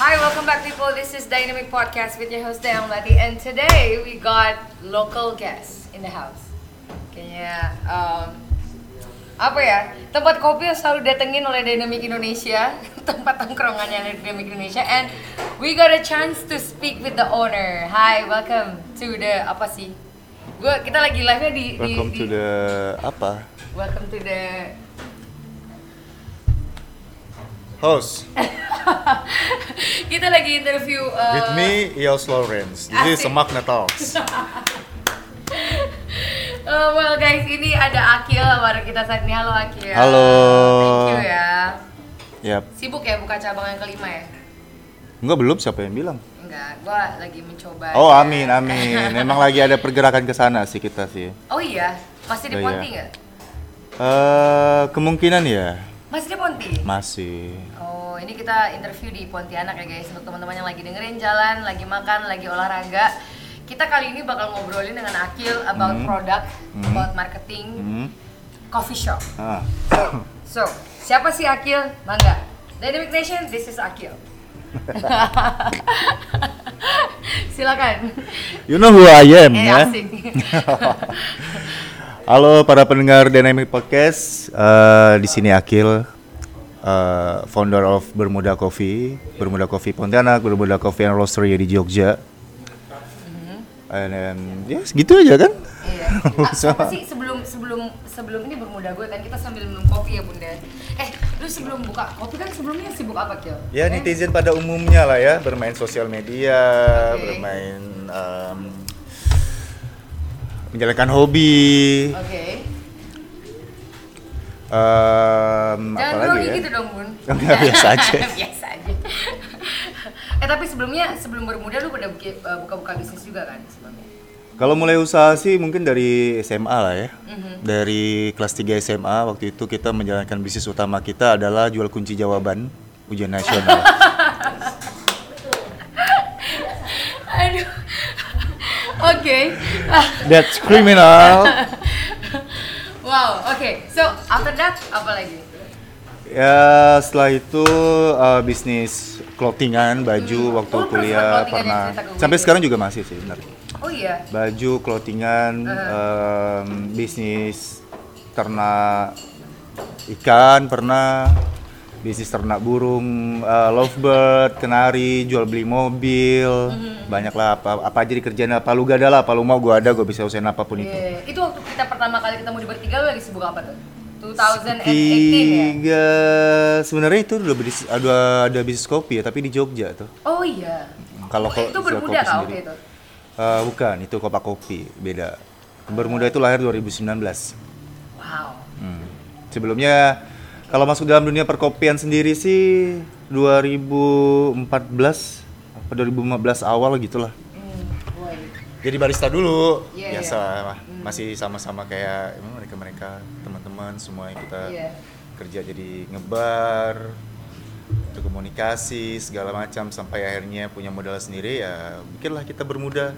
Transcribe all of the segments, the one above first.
Hi, welcome back, people. This is Dynamic Podcast with your host Dayang Melati, and today we got local guests in the house. Kayaknya um, apa ya tempat kopi yang selalu datengin oleh Dynamic Indonesia, tempat tongkrongannya dari Dynamic Indonesia, and we got a chance to speak with the owner. Hi, welcome to the apa sih? Gua kita lagi live nya di, di Welcome di- to the apa? welcome to the Host kita lagi interview uh, with me, Eos Lawrence. This is asik. Magna Talks. Uh, well guys, ini ada Akil baru kita saat ini. Halo Akil. Halo. Thank you ya. Yap. Sibuk ya buka cabang yang kelima ya? Enggak belum siapa yang bilang? Enggak, gua lagi mencoba. Oh aja. amin amin. Memang lagi ada pergerakan ke sana sih kita sih. Oh iya, masih di Oh, Ponti iya. nggak? Eh kemungkinan ya Masih di Ponti? masih. Ini kita interview di Pontianak ya guys Untuk teman-teman yang lagi dengerin jalan, lagi makan, lagi olahraga Kita kali ini bakal ngobrolin dengan Akil about Hmm. product, Hmm. about marketing, Hmm. coffee shop Ah. So, siapa sih Akil? Mangga. Dynamic Nation, this is Akil. Silakan. You know who I am Eh, ya. Halo para pendengar Dynamic Podcast. Eh, di sini Akil, eh, founder of Bermuda Coffee, Bermuda Coffee Pontianak, Bermuda Coffee and Roastery di Jogja. And then, ya segitu aja kan? Iya. Ah, apa sih sebelum sebelum sebelum ini bermuda gue kan kita sambil minum kopi ya bunda. Eh, lu sebelum buka kopi kan sebelumnya sibuk apa Kil? Ya Eh, netizen pada umumnya lah ya, bermain sosial media, Oke. bermain em, menjalankan hobi, Oke. Em, Jangan grogi ya? gitu dong bun. Enggak, biasa aja. biasa aja. eh tapi sebelumnya sebelum bermuda lu udah eh, buka-buka bisnis juga kan sebelumnya? Kalau mulai usaha sih mungkin dari SMA lah ya. Mhm. Dari kelas 3 SMA waktu itu kita menjalankan bisnis utama kita adalah jual kunci jawaban ujian nasional. Aduh. Oke. Ah, That's criminal. Wow, oke. So, after that apa lagi? Ya setelah itu uh, bisnis clothingan, baju Hmm. waktu Oh, kuliah pernah. Sampai itu. sekarang juga masih sih benar. Oh iya. Baju, clothingan, Uh-huh. em, bisnis ternak ikan pernah, bisnis ternak burung, eh, lovebird, kenari, jual beli mobil, Mm-hmm. banyak lah apa apa aja dikerjain apa lu gak ada lah, apa lu mau gua ada, gua bisa usahain apa pun itu. Iya. Itu waktu kita pertama kali ketemu di bertiga lu lagi sibuk apa tuh? 2018 ya? Tiga sebenarnya itu udah bisnis ada ada bisnis kopi ya, tapi di Jogja tuh. Oh iya. Kalau Oh, itu bermuda kah waktu itu? Eh, bukan, itu Kopak Kopi, beda. Bermuda itu lahir 2019. Wow. Hmm. Sebelumnya kalau masuk dalam dunia perkopian sendiri sih 2014 apa 2015 awal gitulah. Hmm, boy. Jadi barista dulu, Iya, biasa iya. lah. masih sama-sama kayak emang mereka-mereka teman-teman semua yang kita Iya. kerja jadi ngebar, untuk komunikasi segala macam sampai akhirnya punya modal sendiri ya bikinlah kita bermuda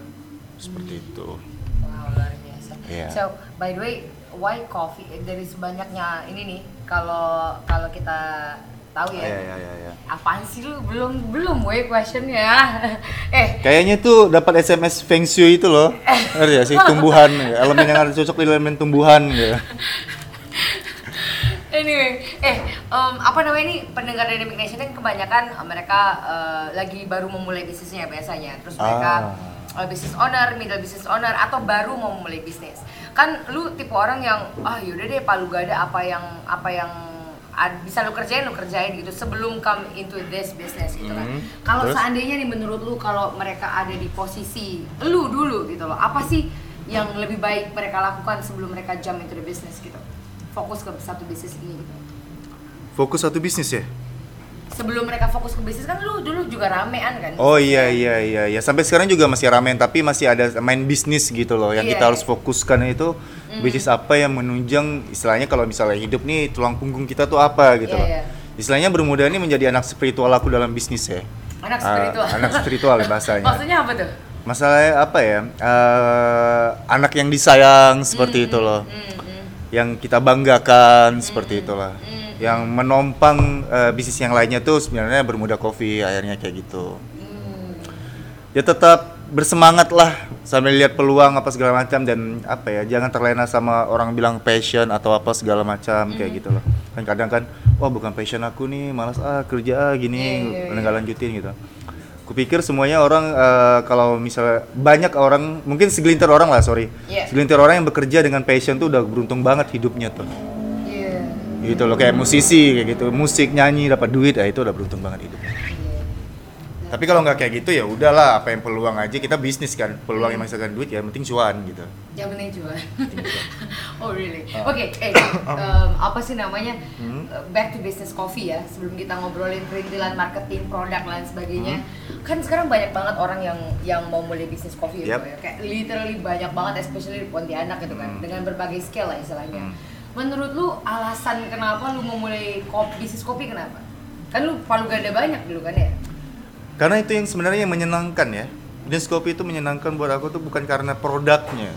seperti itu. Wow, luar biasa. Iya. So, by the way, why coffee? Dari sebanyaknya ini nih, kalau kalau kita tahu ya. Ya ya ya ya. Apaan sih lu belum belum way questionnya? eh, Kayaknya tuh dapat SMS Feng Shui itu loh. Ngerti ya sih tumbuhan, elemen yang ada cocok di elemen tumbuhan gitu. Anyway, eh em, apa namanya ini pendengar Dynamic Nation kan kebanyakan eh, mereka eh, lagi baru memulai bisnisnya biasanya, terus mereka Ah. uh, business owner, middle business owner atau baru mau mulai bisnis. Kan lu tipe orang yang ah yaudah deh palu gada apa yang apa yang bisa lu kerjain lu kerjain gitu sebelum come into this business gitu kan. Mhm. Kalau seandainya nih menurut lu kalau mereka ada di posisi lu dulu gitu loh, apa sih yang lebih baik mereka lakukan sebelum mereka jump into the business gitu? Fokus ke satu bisnis ini gitu. Fokus satu bisnis ya? Sebelum mereka fokus ke bisnis kan lu dulu juga ramean kan? Oh iya iya iya ya sampai sekarang juga masih ramen tapi masih ada main bisnis gitu loh yang Iya, kita harus iya. fokuskan itu bisnis apa yang menunjang istilahnya kalau misalnya hidup nih tulang punggung kita tuh apa gitu Iya, loh. iya. Istilahnya bermuda ini menjadi anak spiritual aku dalam bisnis ya. Anak spiritual. anak spiritual ya bahasanya. Maksudnya apa tuh? Masalahnya apa ya? eh, anak yang disayang seperti itu loh. Hmm, hmm. Yang kita banggakan seperti itulah. Yang menompang eh, bisnis yang lainnya tuh sebenarnya bermuda coffee akhirnya kayak gitu. Hmm. ya tetap bersemangat lah sambil lihat peluang apa segala macam dan apa ya jangan terlena sama orang bilang passion atau apa segala macam kayak gitu loh kan kadang kan wah bukan passion aku nih malas ah kerja ah gini Iya, iya, iya. nggak lanjutin gitu kupikir semuanya orang eh, kalau misalnya banyak orang mungkin segelintir orang lah sorry Iya. segelintir orang yang bekerja dengan passion tuh udah beruntung banget hidupnya tuh Iya. Gitu loh kayak musisi kayak gitu musik nyanyi dapat duit ya itu udah beruntung banget hidupnya tapi kalau nggak kayak gitu ya udahlah apa yang peluang aja kita bisnis kan peluang yang menghasilkan duit ya yang penting cuan gitu Yang penting cuan. oh really? Ah. Oke, eh um, apa sih namanya? Hmm. Uh, Back to business coffee ya. Sebelum kita ngobrolin perintilan marketing, produk lain sebagainya. Kan sekarang banyak banget orang yang yang mau mulai bisnis coffee Hmm. Yep. gitu ya. Kayak literally banyak banget especially di Pontianak gitu kan. Hmm. Dengan berbagai skill lah istilahnya. Hmm. Menurut lu alasan kenapa lu mau mulai kopi, bisnis kopi kenapa? Kan lu palu gada banyak dulu kan ya? karena itu yang sebenarnya yang menyenangkan ya bisnis kopi itu menyenangkan buat aku tuh bukan karena produknya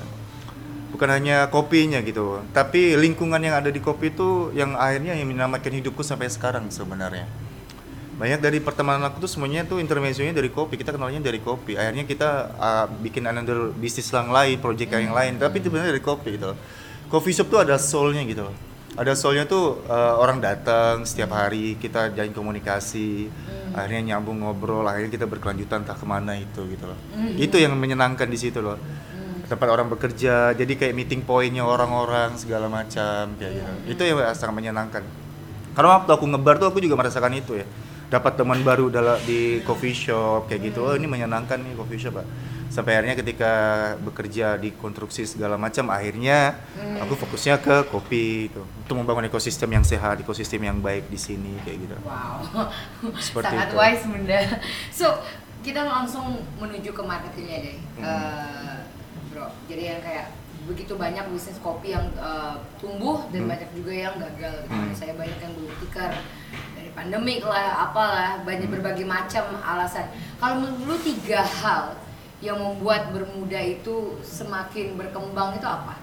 bukan hanya kopinya gitu tapi lingkungan yang ada di kopi itu yang akhirnya yang menyelamatkan hidupku sampai sekarang sebenarnya banyak dari pertemanan aku tuh semuanya tuh intermezzonya dari kopi kita kenalnya dari kopi akhirnya kita uh, bikin another bisnis yang lain project yang lain tapi itu sebenarnya dari kopi gitu loh. Coffee shop tuh ada soulnya gitu loh. Ada soulnya tuh uh, orang datang setiap hari kita jalin komunikasi akhirnya nyambung ngobrol akhirnya kita berkelanjutan entah ke mana itu gitu loh. Itu yang menyenangkan di situ loh. Tempat orang bekerja jadi kayak meeting pointnya orang-orang segala macam kayak gitu. Itu yang sangat menyenangkan. Karena waktu aku ngebar tuh aku juga merasakan itu ya dapat teman baru dalam di coffee shop kayak gitu oh ini menyenangkan nih coffee shop Pak. sampai akhirnya ketika bekerja di konstruksi segala macam akhirnya aku fokusnya ke kopi itu untuk membangun ekosistem yang sehat ekosistem yang baik di sini kayak gitu Wow, Seperti sangat itu. wise bunda. So kita langsung menuju ke marketingnya deh, Hmm. Eh, bro. Jadi yang kayak begitu banyak bisnis kopi yang eh, tumbuh dan Hmm. banyak juga yang gagal. Gitu. Hmm. Saya banyak yang gulung tikar dari pandemik lah, apalah, banyak Hmm. berbagai macam alasan. Kalau menurut lu tiga hal yang membuat bermuda itu semakin berkembang itu apa?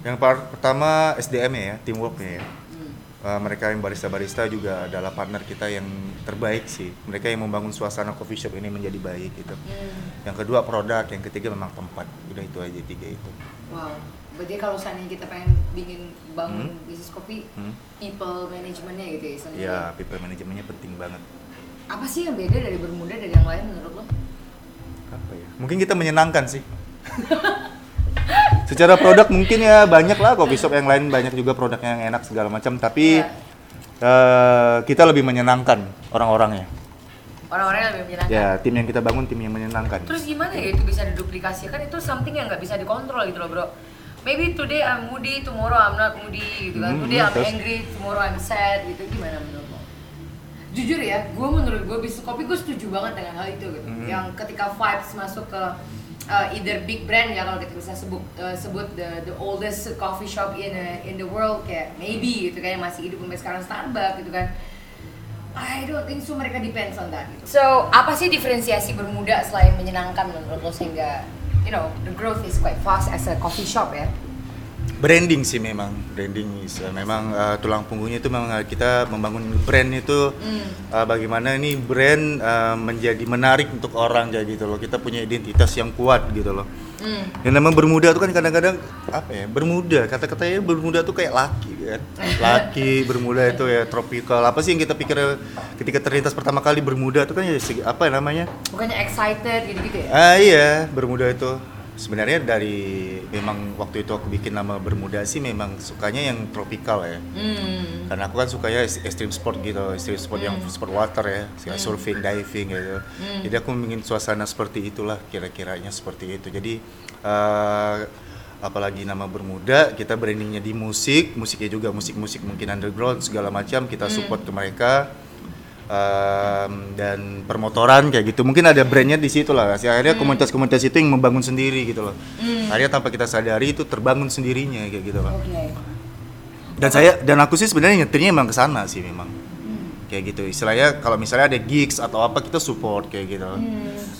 yang pertama SDM ya teamworknya ya Hmm. Uh, mereka yang barista-barista juga adalah partner kita yang terbaik sih. Mereka yang membangun suasana coffee shop ini menjadi baik gitu. Hmm. Yang kedua produk, yang ketiga memang tempat. Udah itu aja tiga itu. Wow. Berarti kalau seandainya kita pengen bikin bangun Hmm. bisnis kopi, Hmm. people managementnya gitu ya istilahnya. Ya, people manajemennya penting banget. Apa sih yang beda dari Bermuda dari yang lain menurut lo? Apa ya? Mungkin kita menyenangkan sih. Secara produk mungkin ya banyak lah coffee shop yang lain banyak juga produknya yang enak segala macam. Tapi Iya. eh, kita lebih menyenangkan orang-orangnya. Orang-orang yang lebih menyenangkan. Ya, tim yang kita bangun tim yang menyenangkan. Terus gimana ya itu bisa diduplikasikan? Itu something yang nggak bisa dikontrol gitu loh bro. Maybe today I'm moody, tomorrow I'm not moody gitu kan. Hmm, Today I'm terus? angry, tomorrow I'm sad gitu. Gimana menurut lo? Jujur ya, gue menurut gue bisnis kopi gue setuju banget dengan hal itu gitu. Hmm. Yang ketika vibes masuk ke uh, either big brand ya kalau kita bisa sebut uh, sebut the the oldest coffee shop in uh, in the world kayak maybe gitu kan yang masih hidup sampai sekarang Starbucks gitu kan. I don't think so mereka depends on that gitu. So, apa sih diferensiasi Bermuda selain menyenangkan menurut lo sehingga you know, the growth is quite fast as a coffee shop ya? Branding sih memang, branding is, uh, memang uh, tulang punggungnya itu memang uh, kita membangun brand itu Hmm. uh, bagaimana ini brand uh, menjadi menarik untuk orang jadi gitu loh. Kita punya identitas yang kuat gitu loh. Hmm. Yang namanya bermuda tuh kan kadang-kadang apa ya? Bermuda, kata-katanya bermuda tuh kayak laki kan. Laki, bermuda itu ya tropical. Apa sih yang kita pikir ketika terlintas pertama kali bermuda itu kan ya apa ya namanya? Bukannya excited gitu-gitu ya? Ah iya, bermuda itu. Sebenarnya dari memang waktu itu aku bikin nama bermuda sih memang sukanya yang tropical ya. Hmm. Karena aku kan sukanya extreme sport gitu, extreme sport yang sport water ya, kayak surfing, diving gitu. Jadi aku ingin suasana seperti itulah kira-kiranya seperti itu. Jadi eh, apalagi nama bermuda, kita brandingnya di musik, musiknya juga musik-musik mungkin underground segala macam kita support ke mereka. Em, dan permotoran kayak gitu. Mungkin ada brandnya di situ lah sih akhirnya komunitas-komunitas itu yang membangun sendiri gitu loh. Akhirnya tanpa kita sadari itu terbangun sendirinya kayak gitu loh Oke. dan saya dan aku sih sebenarnya nyetirnya emang ke sana sih memang. Kayak gitu. Istilahnya kalau misalnya ada gigs atau apa kita support kayak gitu.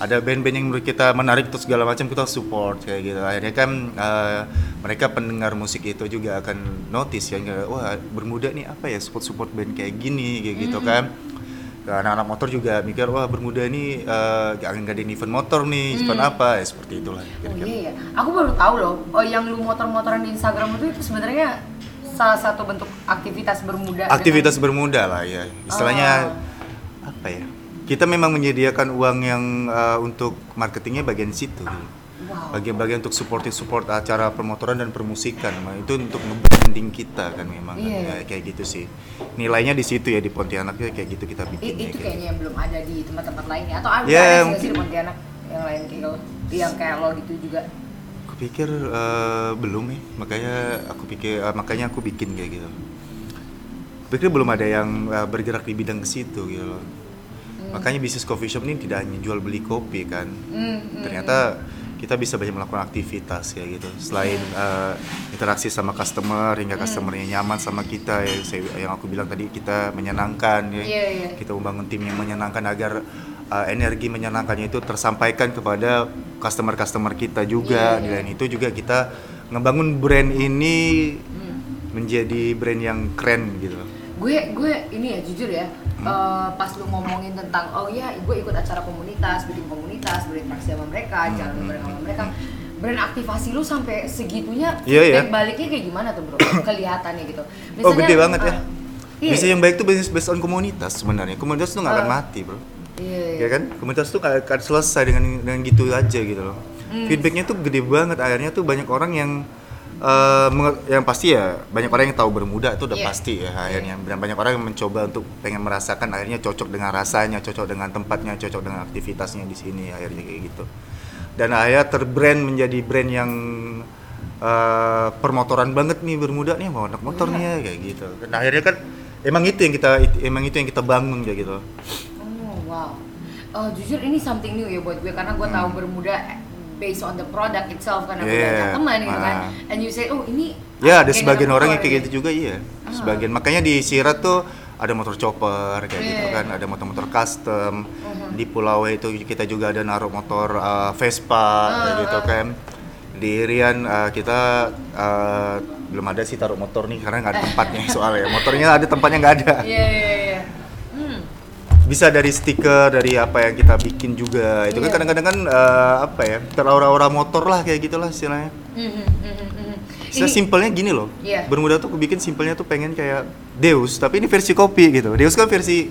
Ada band-band yang menurut kita menarik terus segala macam kita support kayak gitu. Akhirnya kan eh, mereka pendengar musik itu juga akan notice ya wah bermuda nih apa ya support support band kayak gini? Kayak gitu kan. Nah, anak-anak motor juga mikir wah bermuda ini eh, akan ngadain event motor nih event apa ya seperti itulah Oh kira-kira. iya ya. Aku baru tahu loh, oh yang lu motor-motoran di Instagram itu itu sebenarnya salah satu bentuk aktivitas bermuda. aktivitas bermuda lah ya istilahnya Oh. apa ya kita memang menyediakan uang yang uh, untuk marketingnya bagian situ Wow. bagian-bagian untuk supporting support acara permotoran dan permusikan Nah, itu untuk nge-branding kita kan memang kan. Iya. Ya, kayak gitu sih nilainya di situ ya di Pontianak ya, kayak gitu kita I- bikin itu ya, kayak kayaknya yang belum ada di tempat-tempat lainnya atau ada Ya, ada sih di Pontianak yang lain kayak lo, yang kayak lo gitu juga. Pikir eh, belum ya, makanya aku pikir eh, makanya aku bikin kayak gitu. Pikir belum ada yang eh, bergerak di bidang ke situ gitu loh. Makanya bisnis coffee shop ini tidak hanya jual beli kopi kan. Hmm, hmm, Ternyata kita bisa banyak melakukan aktivitas kayak gitu. Selain eh, interaksi sama customer hingga customernya nyaman sama kita ya, saya- yang aku bilang tadi kita menyenangkan ya. Iya, iya. Kita membangun tim yang menyenangkan agar uh, energi menyenangkannya itu tersampaikan kepada customer-customer kita juga. Di iya. lain itu juga kita ngebangun brand ini Hmm. menjadi brand yang keren gitu. Gue gue ini ya jujur ya, Hmm. eh, pas lu ngomongin tentang oh ya gue ikut acara komunitas, bikin komunitas, berinteraksi sama mereka, Hmm, jalan hmm, bareng sama hmm, mereka. Brand aktivasi lu sampai segitunya Iya, iya. feedback baliknya kayak gimana tuh bro? Kelihatannya gitu. oh gede banget ya. eh, iya. Bisa yang baik tuh based, based on komunitas sebenarnya. Komunitas tuh nggak akan Ah. mati bro. Iya, iya. Ya kan? Komunitas tuh nggak akan selesai dengan dengan gitu aja gitu loh. Hmm. Feedbacknya tuh gede banget. Akhirnya tuh banyak orang yang menge- yang pasti ya banyak orang yang tahu bermuda itu udah Iya. pasti ya akhirnya. Dan banyak orang yang mencoba untuk pengen merasakan akhirnya cocok dengan rasanya cocok dengan tempatnya cocok dengan aktivitasnya di sini akhirnya kayak gitu. Dan akhirnya terbrand menjadi brand yang eh, permotoran banget nih bermuda nih mau anak motor nih ya kayak gitu. Dan akhirnya kan emang itu yang kita emang itu yang kita bangun kayak gitu. Oh wow. Eh, jujur ini something new ya buat gue karena gue tahu bermuda based on the product itself karena. Yeah. yeah. teman gitu kan. Ah. And you say oh ini Ya ada kayak sebagian orang yang kayak ya. gitu juga iya. Ah. Sebagian makanya di Sirat tuh ada motor chopper kayak gitu Iya. kan, ada motor-motor custom. Mhm. Di Pulau itu kita juga ada naruh motor uh, Vespa Ah, gitu ah. kan. Di Irian uh, kita uh, belum ada sih taruh motor nih karena nggak ada tempatnya soalnya. Motornya ada tempatnya nggak ada. Iya iya iya. Bisa dari stiker, dari apa yang kita bikin juga. Itu kan Iya. kadang-kadang kan uh, apa ya, teraura-aura motor lah kayak gitulah istilahnya. Mhm, mhm, mhm. Saya Ini- simpelnya gini loh. Iya. Bermuda tuh aku bikin simpelnya tuh pengen kayak Deus, tapi ini versi kopi gitu. Deus kan versi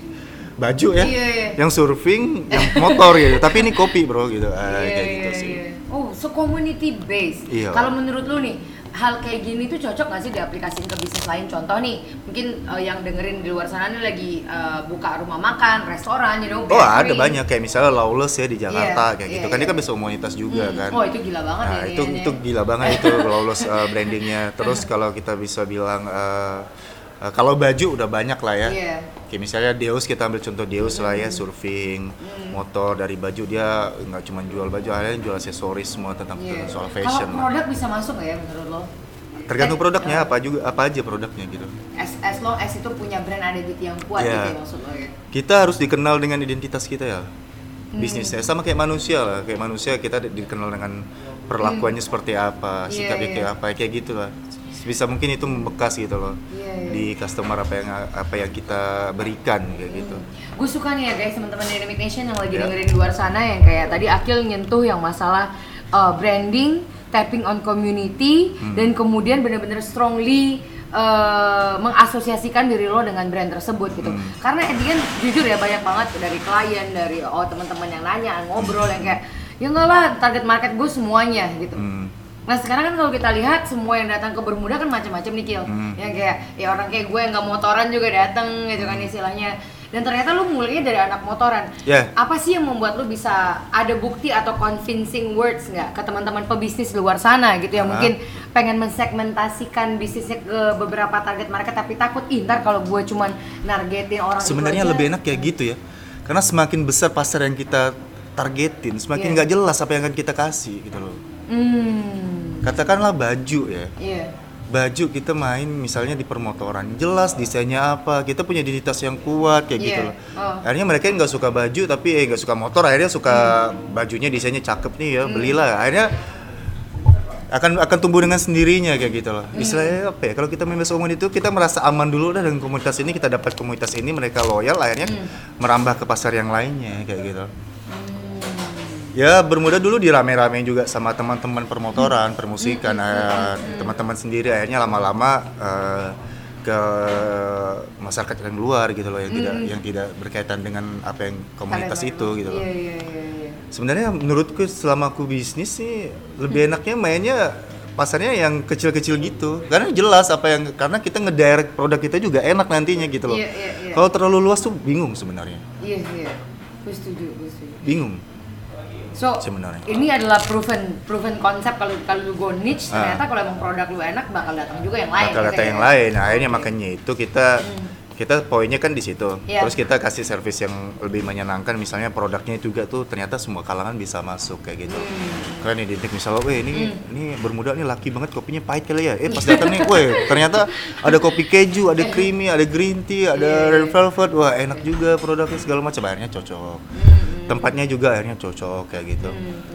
baju ya. Iya, iya. Yang surfing, yang motor gitu. Tapi ini kopi, Bro, gitu. Ah, Iya, kayak iya, gitu sih. iya. Oh, so community based. Iya. Kalau menurut lu nih, hal kayak gini tuh cocok nggak sih diaplikasiin ke bisnis lain? Contoh nih, mungkin eh, yang dengerin di luar sana nih lagi eh, buka rumah makan, restoran, you know, Oh, ada bakery. banyak kayak misalnya Lawless ya di Jakarta Iya, kayak iya, gitu. Kan iya. dia kan bisa komunitas juga Hmm. kan. Oh, itu gila banget Nah, ya itu iniannya. itu gila banget itu Lawless uh, brandingnya. Terus kalau kita bisa bilang uh, uh, kalau baju udah banyak lah ya. Iya. Kayak misalnya Deus kita ambil contoh Deus lah ya surfing, Hmm. motor dari baju dia nggak cuma jual baju, akhirnya jual aksesoris semua tentang Iya. soal fashion. Kalau produk bisa masuk nggak ya menurut lo? Tergantung Eh, produknya eh, apa juga apa aja produknya gitu. As, as long as itu punya brand identity yang kuat Iya. gitu ya maksud lo ya. Kita harus dikenal dengan identitas kita ya. Bisnisnya sama kayak manusia lah, kayak manusia kita di- dikenal dengan perlakuannya seperti apa, Iya, sikapnya iya. kayak apa, kayak gitu lah. Bisa mungkin itu membekas gitu loh Iya, iya. di customer apa yang apa yang kita berikan kayak gitu. Gue suka nih ya guys teman-teman Dynamic Nation yang lagi Ya. dengerin di luar sana yang kayak tadi Akil nyentuh yang masalah uh, branding, tapping on community, Hmm. dan kemudian benar-benar strongly uh, mengasosiasikan diri lo dengan brand tersebut gitu. Hmm. Karena end, jujur ya banyak banget dari klien, dari oh teman-teman yang nanya, ngobrol yang kayak ya enggak lah target market gue semuanya gitu. Hmm. Nah sekarang kan kalau kita lihat semua yang datang ke Bermuda kan macam-macam nih Kil Hmm. Yang kayak ya orang kayak gue yang nggak motoran juga datang gitu kan istilahnya Dan ternyata lu mulainya dari anak motoran Yeah. Apa sih yang membuat lu bisa ada bukti atau convincing words nggak ke teman-teman pebisnis luar sana gitu yang Ah. mungkin pengen mensegmentasikan bisnisnya ke beberapa target market tapi takut ih ntar kalau gue cuman nargetin orang Sebenarnya aja." lebih enak kayak gitu ya. Karena semakin besar pasar yang kita targetin, semakin nggak jelas apa yang akan kita kasih gitu loh. Hmm, Katakanlah baju ya. iya Baju kita main misalnya di permotoran, jelas desainnya apa, kita punya identitas yang kuat kayak gitu Iya. loh. Oh. Akhirnya mereka nggak suka baju tapi eh nggak suka motor, akhirnya suka bajunya desainnya cakep nih ya, belilah. Akhirnya akan akan tumbuh dengan sendirinya kayak gitu loh. Istilahnya apa ya? Kalau kita members umum itu kita merasa aman dulu dah dengan komunitas ini, kita dapat komunitas ini, mereka loyal, akhirnya merambah ke pasar yang lainnya kayak gitu. Ya bermuda dulu dirame-ramein juga sama teman-teman permotoran, permusikan, eh, teman-teman sendiri akhirnya lama-lama eh, ke masyarakat yang luar gitu loh yang tidak yang tidak berkaitan dengan apa yang komunitas Kalian itu memang. gitu loh. Iya iya iya iya. Sebenarnya menurutku selama aku bisnis sih lebih enaknya mainnya pasarnya yang kecil-kecil gitu. Karena jelas apa yang karena kita ngedirect produk kita juga enak nantinya gitu loh. Iya, iya, iya. Kalau terlalu luas tuh bingung sebenarnya. Iya iya. Gue setuju, gue setuju. Bingung. So, Sebenarnya. ini adalah proven proven konsep kalau kalau lu go niche Ah. ternyata kalau emang produk lu enak bakal datang juga yang lain. bakal gitu data ya. yang lain. Nah, akhirnya Oke. makanya itu kita kita poinnya kan di situ. Iya. Terus kita kasih service yang lebih menyenangkan misalnya produknya juga tuh ternyata semua kalangan bisa masuk kayak gitu. Hmm. Keren didik misalnya, weh ini ini bermuda nih laki banget kopinya pahit kali ya. Eh pas datang nih, weh ternyata ada kopi keju, ada creamy, ada green tea, ada Iya, red velvet. Wah, enak juga produknya segala macam akhirnya cocok. Hmm. Tempatnya juga akhirnya cocok kayak gitu.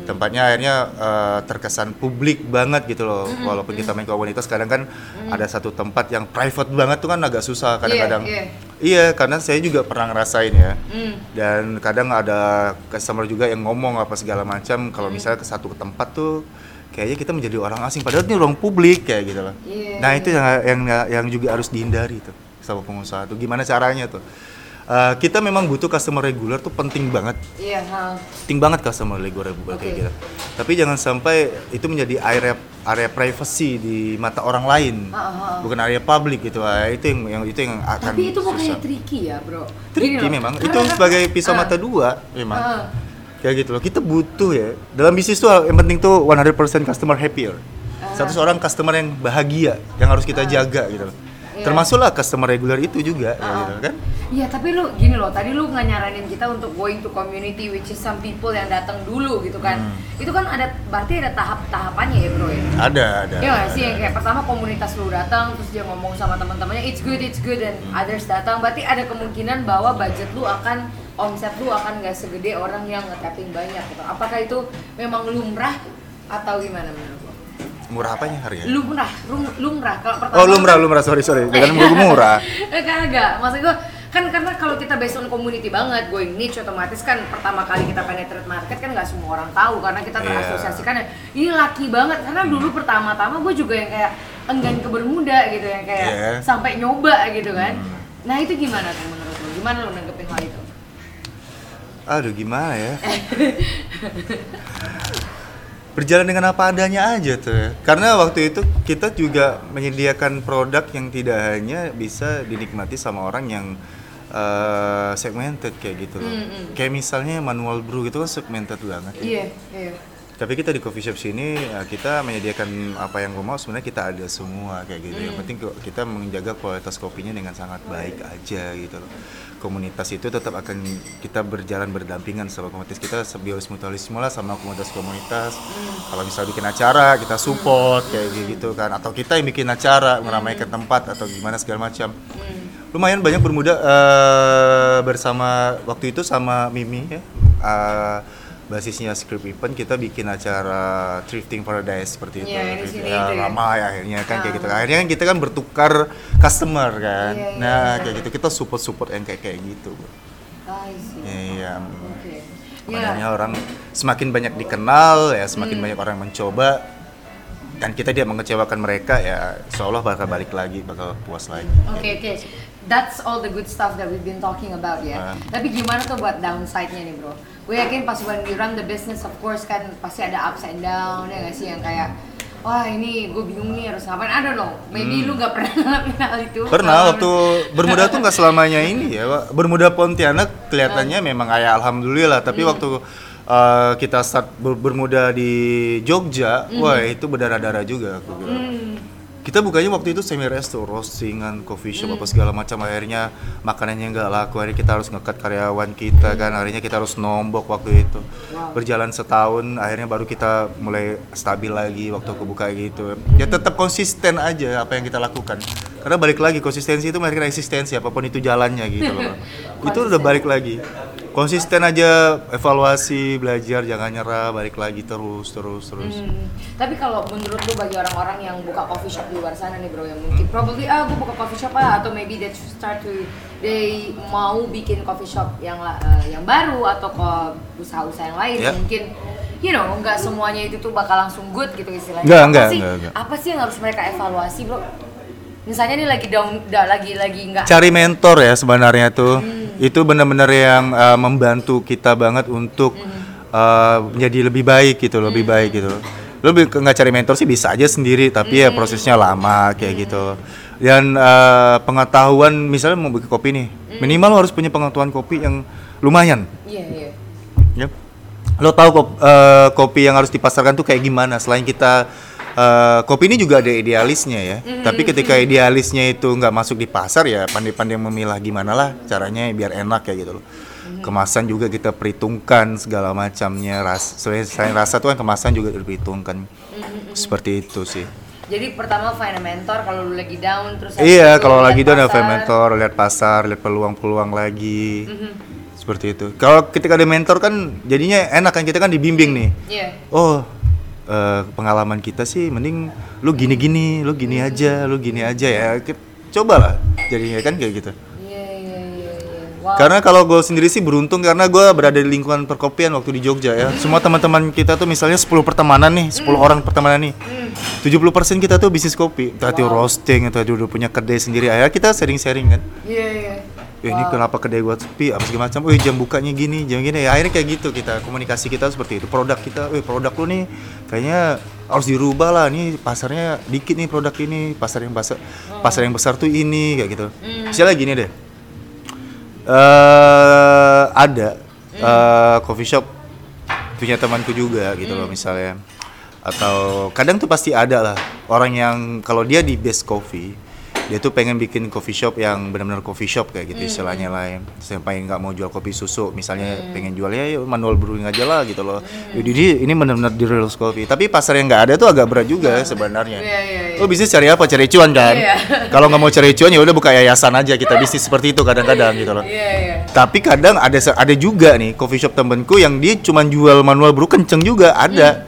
Tempatnya akhirnya eh, terkesan publik banget gitu loh. Hmm, Walaupun kita main komunitas kadang kan ada satu tempat yang private banget tuh kan agak susah kadang-kadang. Iya, Iya, karena saya juga pernah ngerasain ya. Hmm. Dan kadang ada customer juga yang ngomong apa segala macam kalau Hmm. misalnya ke satu tempat tuh kayaknya kita menjadi orang asing padahal ini ruang publik kayak gitu loh. Iya, Nah, itu yang yang yang juga harus dihindari tuh sama pengusaha tuh. Gimana caranya tuh? Eh, kita memang butuh customer regular tuh penting banget Iya, ha. penting banget customer regular kayak Oke. gitu. Tapi jangan sampai itu menjadi area area privacy di mata orang lain. Ah, ah, ah. Bukan area publik gitu. Ah, Itu yang, yang itu yang akan Tapi itu bukannya tricky ya, Bro? Tricky Gini memang. karena Itu sebagai pisau Ah. mata dua memang. Ah. Kayak gitu loh. Kita butuh ya. Dalam bisnis tuh yang penting tuh 100% customer happier. Satu seorang customer yang bahagia yang harus kita jaga gitu loh. Ah. Iya. Termasuklah customer regular itu juga kayak Ah. gitu kan. Iya, tapi lu gini loh, tadi lu nggak nyaranin kita untuk going to community which is some people yang datang dulu gitu kan. Hmm. Itu kan ada berarti ada tahap-tahapannya ya, Bro ya. Ada, ada. Iya nggak sih yang kayak pertama komunitas lu datang terus dia ngomong sama teman-temannya it's good it's good dan Hmm. others datang berarti ada kemungkinan bahwa budget lu akan omset lu akan nggak segede orang yang nge-tapping banyak gitu. Apakah itu memang lumrah atau gimana menurut lu? Murah apanya harganya? Lumrah, lumrah. Kalau pertama Oh lumrah, lumrah, sorry, sorry. Jangan gue murah. Eh kagak, maksud gue kan karena kalau kita based on community banget, going niche otomatis kan pertama kali kita penetrate market kan nggak semua orang tahu karena kita Iya. terasosiasikan ya, ini laki banget karena dulu pertama-tama gue juga yang kayak enggan ke Bermuda gitu yang kayak Iya. sampai nyoba gitu kan. Hmm. Nah itu gimana tuh menurut lo? Gimana lo nanggepin hal itu? Aduh gimana ya? Berjalan dengan apa adanya aja tuh ya. Karena waktu itu kita juga menyediakan produk yang tidak hanya bisa dinikmati sama orang yang eh, segmented kayak gitu loh. Mm, mm. Kayak misalnya manual brew gitu kan segmented banget. ya. Iya, iya. Tapi kita di coffee shop sini ya, kita menyediakan apa yang gue mau sebenarnya kita ada semua kayak gitu. Yang Hmm. penting kita menjaga kualitas kopinya dengan sangat baik aja gitu loh. Komunitas itu tetap akan kita berjalan berdampingan sama komunitas kita sebios mutualisme lah sama komunitas-komunitas. Kalau misalnya bikin acara kita support kayak gitu kan atau kita yang bikin acara meramaikan tempat atau gimana segala macam. Lumayan banyak bermuda eh, bersama waktu itu sama Mimi ya. eh, basisnya script event kita bikin acara thrifting paradise seperti itu sini ya, ya. lama ya akhirnya kan kayak Ah. gitu akhirnya kan kita kan bertukar customer kan Iya, iya, nah iya. kayak gitu kita support support yang kayak kayak gitu see. iya Oke. Sebenarnya orang semakin banyak dikenal ya, semakin banyak orang mencoba dan kita tidak mengecewakan mereka ya, insya Allah bakal balik lagi, bakal puas lagi. Oke oke, that's all the good stuff that we've been talking about ya. Ah. Tapi gimana tuh buat downside-nya nih bro? Gue yakin pas when we run the business, of course kan pasti ada ups and down ya nggak sih yang kayak wah ini gue bingung nih harus ngapain. I don't know, maybe lu nggak pernah ngalamin hal itu. Hmm. Pernah waktu bermuda tuh nggak selamanya ini ya, Pak. Bermuda Pontianak kelihatannya memang kayak alhamdulillah, tapi waktu uh, kita start ber- bermuda di Jogja, wah itu berdarah-darah juga aku bilang. Kita bukanya waktu itu semi resto, roastingan, coffee shop apa segala macam. Akhirnya makanannya nggak laku. Akhirnya kita harus ngekat karyawan kita kan. Akhirnya kita harus nombok waktu itu. Berjalan setahun, akhirnya baru kita mulai stabil lagi waktu aku buka gitu. Ya tetap konsisten aja apa yang kita lakukan. Karena balik lagi konsistensi itu melahirkan eksistensi apa pun itu jalannya gitu loh. itu udah balik lagi. Konsisten aja evaluasi, belajar, jangan nyerah, balik lagi terus terus terus. Hmm. Tapi kalau menurut lu bagi orang-orang yang buka coffee shop di luar sana nih bro yang mungkin probably ah gue buka coffee shop ah atau maybe they start to they mau bikin coffee shop yang eh, yang baru atau ke usaha-usaha yang lain Ya. mungkin you know nggak semuanya itu tuh bakal langsung good gitu istilahnya. Nggak, apa nggak, sih nggak, nggak. apa sih yang harus mereka evaluasi bro? Misalnya nih lagi down, da- lagi lagi nggak cari mentor ya sebenarnya tuh itu benar-benar yang uh, membantu kita banget untuk uh, menjadi lebih baik gitu lebih baik gitu. Lo nggak cari mentor sih bisa aja sendiri tapi ya prosesnya lama kayak gitu. Dan uh, pengetahuan misalnya mau bikin kopi nih minimal lo harus punya pengetahuan kopi yang lumayan. Iya iya. ya. Lo tahu kop- eh, kopi yang harus dipasarkan tuh kayak gimana? Selain kita eh, kopi ini juga ada idealisnya ya. Tapi ketika idealisnya itu nggak masuk di pasar ya pandai-pandai memilah gimana lah caranya biar enak kayak gitu loh. Kemasan juga kita perhitungkan segala macamnya. Ras selain rasa tuh kan kemasan juga diperhitungkan seperti itu sih. Jadi pertama find a mentor kalau lu lagi down terus iya kalau lagi tuh ada pasar. mentor lihat pasar lihat peluang-peluang lagi. Seperti itu. Kalau ketika ada mentor kan jadinya enak kan kita kan dibimbing nih. Iya. oh eh, pengalaman kita sih mending lu gini-gini, lu gini aja, lu gini aja ya. Ki- Cobalah jadinya kan kayak gitu. Iya iya iya. Wow. Karena kalau gue sendiri sih beruntung karena gue berada di lingkungan perkopian waktu di Jogja ya. Semua teman-teman kita tuh misalnya 10 pertemanan nih, 10 orang pertemanan nih. 70% kita tuh bisnis kopi. Tadi roasting, tadi udah punya kedai sendiri. Akhirnya kita sering-sharing kan. Iya iya. Eh, ini kenapa kedai gua sepi apa segala macam. Oh, jam bukanya gini, jam gini. Ya, akhirnya kayak gitu kita komunikasi kita seperti itu. Produk kita, eh produk lu nih kayaknya harus dirubah lah. Nih pasarnya dikit nih produk ini, pasar yang besar, pasar yang besar tuh ini kayak gitu. Misalnya gini deh. eh ada eh, coffee shop punya temanku juga gitu loh misalnya. Atau kadang tuh pasti ada lah orang yang kalau dia di best coffee dia tuh pengen bikin coffee shop yang benar-benar coffee shop kayak gitu istilahnya lain sampai nggak mau jual kopi susu misalnya pengen jual ya manual brewing aja lah gitu loh. Jadi ini benar-benar di real coffee tapi pasar yang nggak ada tuh agak berat juga sebenarnya. Iya, iya, iya. lo bisnis cari apa? Cari cuan kan? Iya. kalau nggak mau cari cuan ya udah buka yayasan aja. Kita bisnis seperti itu kadang-kadang gitu loh. Iya iya. Tapi kadang ada ada juga nih coffee shop temenku yang dia cuma jual manual brew kenceng juga ada.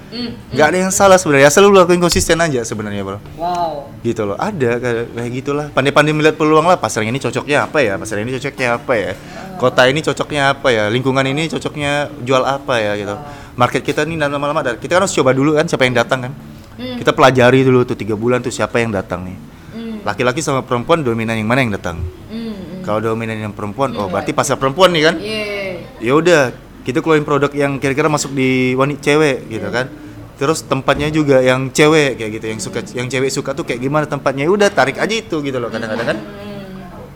Nggak ada yang salah sebenarnya asal lu lakuin konsisten aja sebenarnya bro. Wow. gitu loh ada kayak gitulah. Pandai-pandai melihat peluang lah pasar ini cocoknya apa ya pasar ini cocoknya apa ya. Kota ini cocoknya apa ya lingkungan ini cocoknya jual apa ya gitu. Market kita nih dan lama-lama ada kita kan harus coba dulu kan siapa yang datang kan. Kita pelajari dulu tuh tiga bulan tuh siapa yang datang nih. Laki-laki sama perempuan dominan yang mana yang datang. Hmm. Kalau dominan yang perempuan oh berarti pasar perempuan nih kan? Iya. ya udah kita keluarin produk yang kira-kira masuk di wanita cewek gitu kan? Terus tempatnya juga yang cewek kayak gitu yang suka yang cewek suka tuh kayak gimana tempatnya? Ya udah tarik aja itu gitu loh kadang-kadang kan?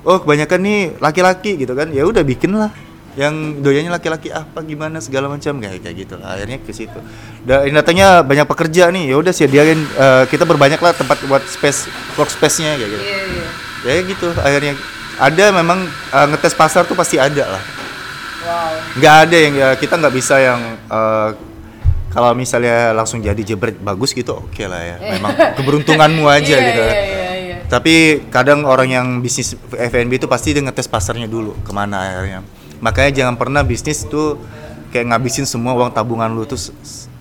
Oh kebanyakan nih laki-laki gitu kan? Ya udah bikin lah yang doyannya laki-laki apa gimana segala macam kayak kayak gitu lah akhirnya ke situ. Dan datangnya banyak pekerja nih ya udah sediain eh, kita berbanyak lah tempat buat space work space-nya kayak gitu. Iya iya. ya gitu akhirnya ada memang eh, ngetes pasar tuh pasti ada lah Wow. nggak ada yang ya kita nggak bisa yang eh, kalau misalnya langsung jadi jebret bagus gitu oke lah ya memang keberuntunganmu aja Iya, gitu Iya iya iya. tapi kadang orang yang bisnis F&B itu pasti dia ngetes pasarnya dulu ke mana akhirnya makanya jangan pernah bisnis tuh kayak ngabisin semua uang tabungan lu tuh